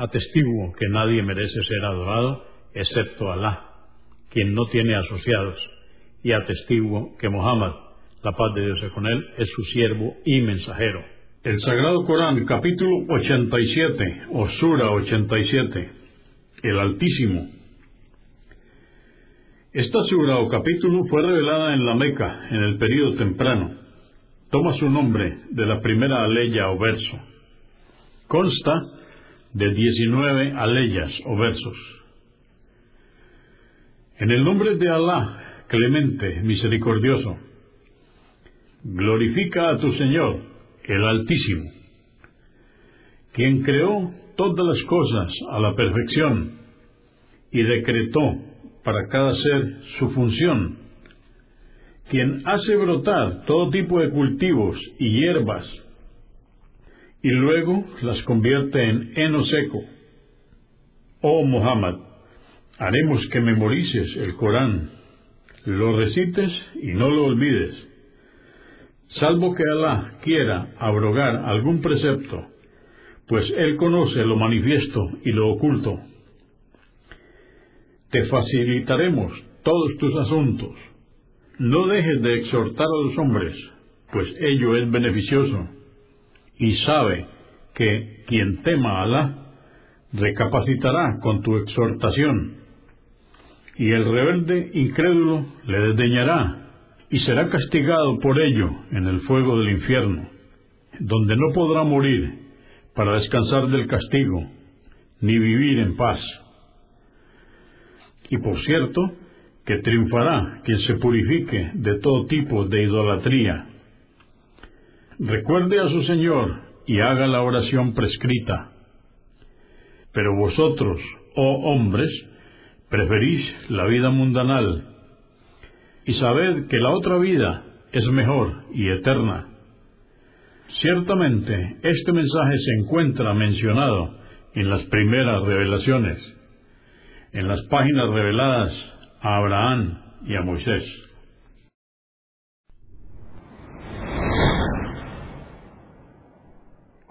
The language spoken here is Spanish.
Atestiguo que nadie merece ser adorado excepto Alá, quien no tiene asociados, y atestiguo que Muhammad, la paz de Dios con él, es su siervo y mensajero. El Sagrado Corán, capítulo 87, o Sura 87, el Altísimo. Esta sura o capítulo fue revelada en la Meca en el período temprano. Toma su nombre de la primera aleya o verso. Consta de 19 aleyas o versos. En el nombre de Alá, clemente, misericordioso, glorifica a tu Señor, el Altísimo, quien creó todas las cosas a la perfección y decretó para cada ser su función, quien hace brotar todo tipo de cultivos y hierbas y luego las convierte en heno seco. Oh Muhammad, haremos que memorices el Corán, lo recites y no lo olvides, salvo que Alá quiera abrogar algún precepto, pues Él conoce lo manifiesto y lo oculto. Te facilitaremos todos tus asuntos. No dejes de exhortar a los hombres, pues ello es beneficioso y sabe que quien tema a Alá recapacitará con tu exhortación, y el rebelde incrédulo le desdeñará y será castigado por ello en el fuego del infierno, donde no podrá morir para descansar del castigo, ni vivir en paz. Y por cierto, que triunfará quien se purifique de todo tipo de idolatría recuerde a su Señor y haga la oración prescrita. Pero vosotros, oh hombres, preferís la vida mundanal, y sabed que la otra vida es mejor y eterna. Ciertamente, este mensaje se encuentra mencionado en las primeras revelaciones, en las páginas reveladas a Abraham y a Moisés.